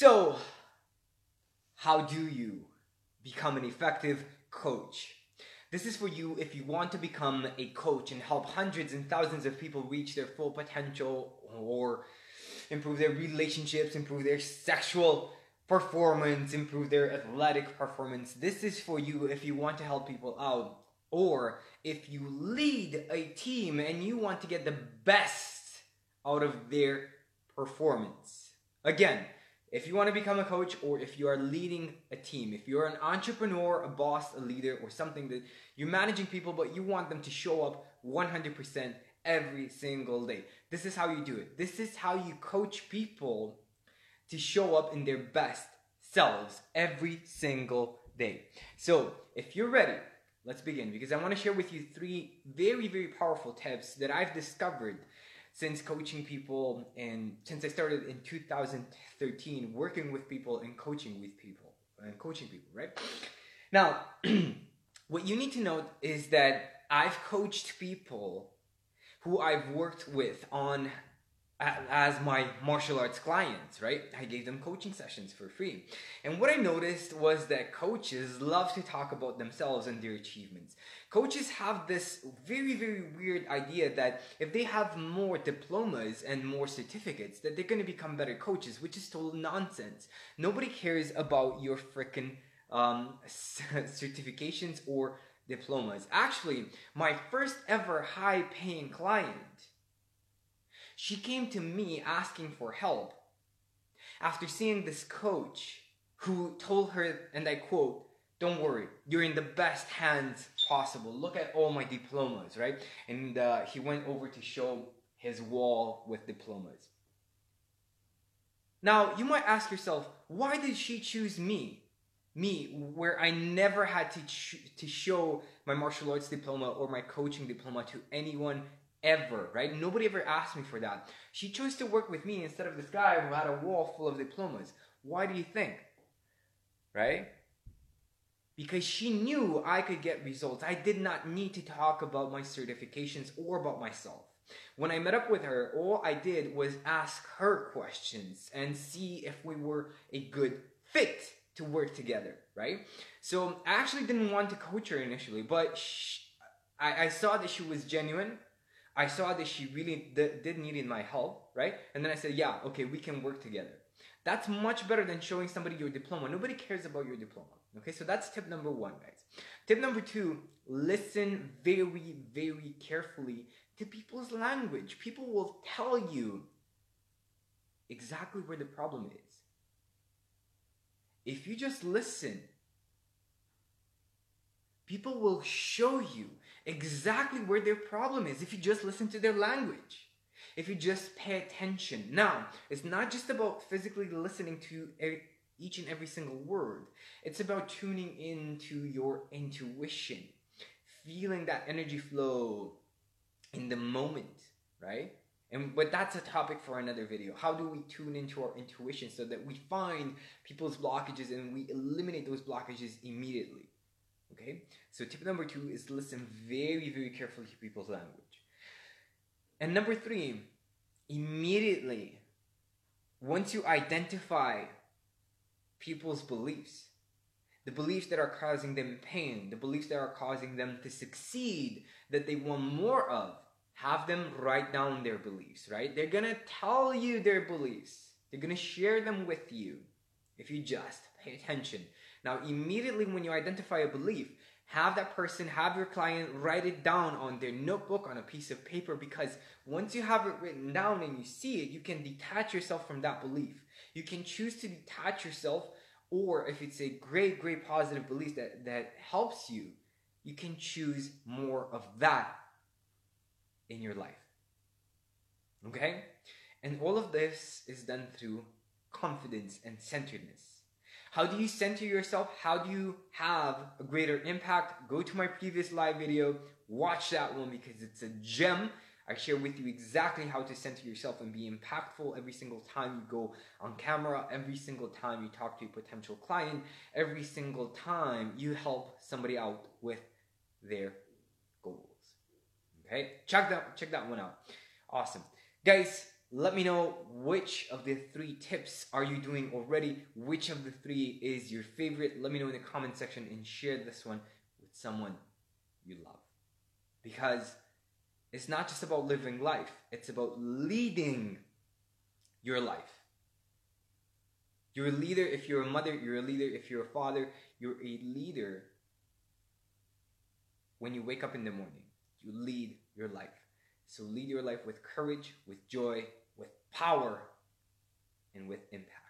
So, how do you become an effective coach? This is for you if you want to become a coach and help hundreds and thousands of people reach their full potential or improve their relationships, improve their sexual performance, improve their athletic performance. This is for you if you want to help people out or if you lead a team and you want to get the best out of their performance. Again, if you want to become a coach or if you are leading a team, if you're an entrepreneur, a boss, a leader, or something that you're managing people, but you want them to show up 100% every single day. This is how you do it. This is how you coach people to show up in their best selves every single day. So, if you're ready, let's begin because I want to share with you three very, very powerful tips that I've discovered since coaching people and since I started in 2013 working with people and coaching with people and coaching people, right? Now, what you need to know is that I've coached people who I've worked with on as my martial arts clients, right? I gave them coaching sessions for free. And what I noticed was that coaches love to talk about themselves and their achievements. Coaches have this very, very weird idea that if they have more diplomas and more certificates, that they're to become better coaches, which is total nonsense. Nobody cares about your freaking um, certifications or diplomas. Actually, my first ever high paying client she came to me asking for help after seeing this coach who told her, and I quote, don't worry, you're in the best hands possible. Look at all my diplomas, right? And uh, he went over to show his wall with diplomas. Now, you might ask yourself, why did she choose me? Me, where I never had to, ch- to show my martial arts diploma or my coaching diploma to anyone ever, right? Nobody ever asked me for that. She chose to work with me instead of this guy who had a wall full of diplomas. Why do you think? Right? Because she knew I could get results. I did not need to talk about my certifications or about myself. When I met up with her, all I did was ask her questions and see if we were a good fit to work together, right? So I actually didn't want to coach her initially, but she, I, I saw that she was genuine I saw that she really did, did needed my help, right? And then I said, yeah, okay, we can work together. That's much better than showing somebody your diploma. Nobody cares about your diploma. Okay, so that's tip number one, guys. Tip number two, listen very, very carefully to people's language. People will tell you exactly where the problem is. If you just listen, people will show you exactly where their problem is if you just listen to their language. If you just pay attention. Now, it's not just about physically listening to each and every single word. It's about tuning into your intuition, feeling that energy flow in the moment, right? And but that's a topic for another video. How do we tune into our intuition so that we find people's blockages and we eliminate those blockages immediately? Okay? So tip number two is listen very, very carefully to people's language. And number three, immediately, once you identify people's beliefs, the beliefs that are causing them pain, the beliefs that are causing them to succeed, that they want more of, have them write down their beliefs, right? They're gonna tell you their beliefs. They're gonna share them with you if you just pay attention now, immediately when you identify a belief, have that person, have your client write it down on their notebook, on a piece of paper, because once you have it written down and you see it, you can detach yourself from that belief. You can choose to detach yourself, or if it's a great, great positive belief that, that helps you, you can choose more of that in your life. Okay? And all of this is done through confidence and centeredness. How do you center yourself? How do you have a greater impact? Go to my previous live video, watch that one because it's a gem. I share with you exactly how to center yourself and be impactful every single time you go on camera, every single time you talk to a potential client, every single time you help somebody out with their goals. Okay? Check that check that one out. Awesome. Guys, let me know which of the three tips are you doing already. Which of the three is your favorite? Let me know in the comment section and share this one with someone you love. Because it's not just about living life it's about leading your life. You're a leader if you're a mother you're a leader if you're a father you're a leader when you wake up in the morning. You lead your life so lead your life with courage, with joy, with power, and with impact.